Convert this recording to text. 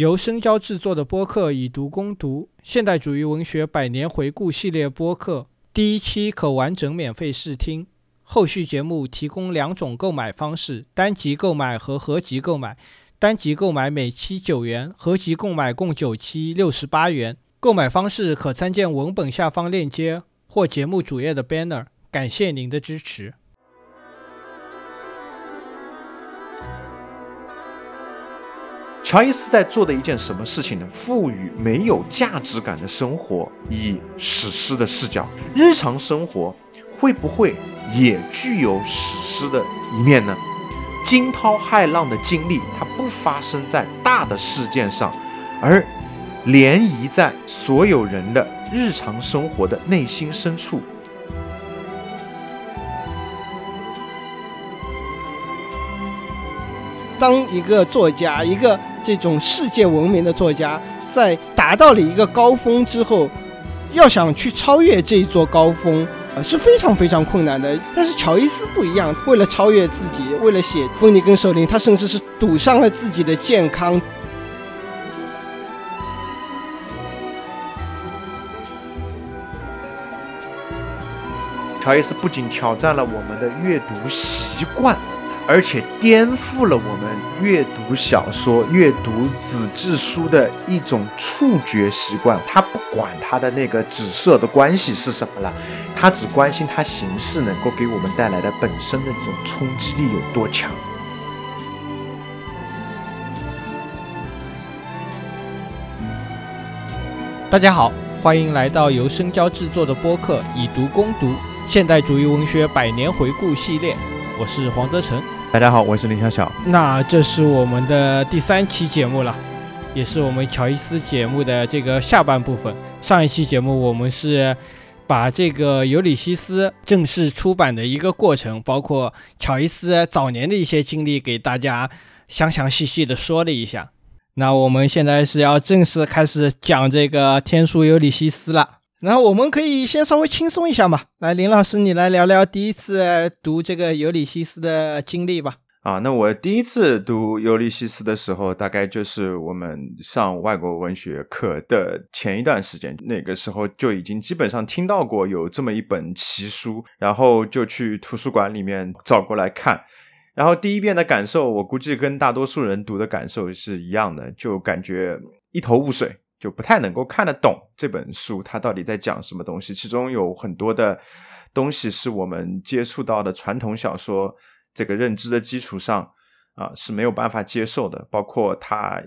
由深交制作的播客《以读攻读》现代主义文学百年回顾系列播客，第一期可完整免费试听。后续节目提供两种购买方式：单集购买和合集购买。单集购买每期九元，合集购买共九期，六十八元。购买方式可参见文本下方链接或节目主页的 banner。感谢您的支持。乔伊斯在做的一件什么事情呢？赋予没有价值感的生活以史诗的视角。日常生活会不会也具有史诗的一面呢？惊涛骇浪的经历，它不发生在大的事件上，而涟漪在所有人的日常生活的内心深处。当一个作家，一个这种世界闻名的作家，在达到了一个高峰之后，要想去超越这一座高峰，呃，是非常非常困难的。但是乔伊斯不一样，为了超越自己，为了写《风尼根首领》，他甚至是赌上了自己的健康。乔伊斯不仅挑战了我们的阅读习惯。而且颠覆了我们阅读小说、阅读纸质书的一种触觉习惯。他不管他的那个紫色的关系是什么了，他只关心它形式能够给我们带来的本身的这种冲击力有多强。大家好，欢迎来到由深交制作的播客《以读攻读：现代主义文学百年回顾》系列，我是黄泽成。大家好，我是林小小。那这是我们的第三期节目了，也是我们乔伊斯节目的这个下半部分。上一期节目我们是把这个《尤里西斯》正式出版的一个过程，包括乔伊斯早年的一些经历，给大家详详细细的说了一下。那我们现在是要正式开始讲这个《天书尤里西斯》了。然后我们可以先稍微轻松一下嘛，来，林老师，你来聊聊第一次读这个《尤里西斯》的经历吧。啊，那我第一次读《尤利西斯》的时候，大概就是我们上外国文学课的前一段时间，那个时候就已经基本上听到过有这么一本奇书，然后就去图书馆里面找过来看。然后第一遍的感受，我估计跟大多数人读的感受是一样的，就感觉一头雾水。就不太能够看得懂这本书，它到底在讲什么东西。其中有很多的东西是我们接触到的传统小说这个认知的基础上啊是没有办法接受的。包括它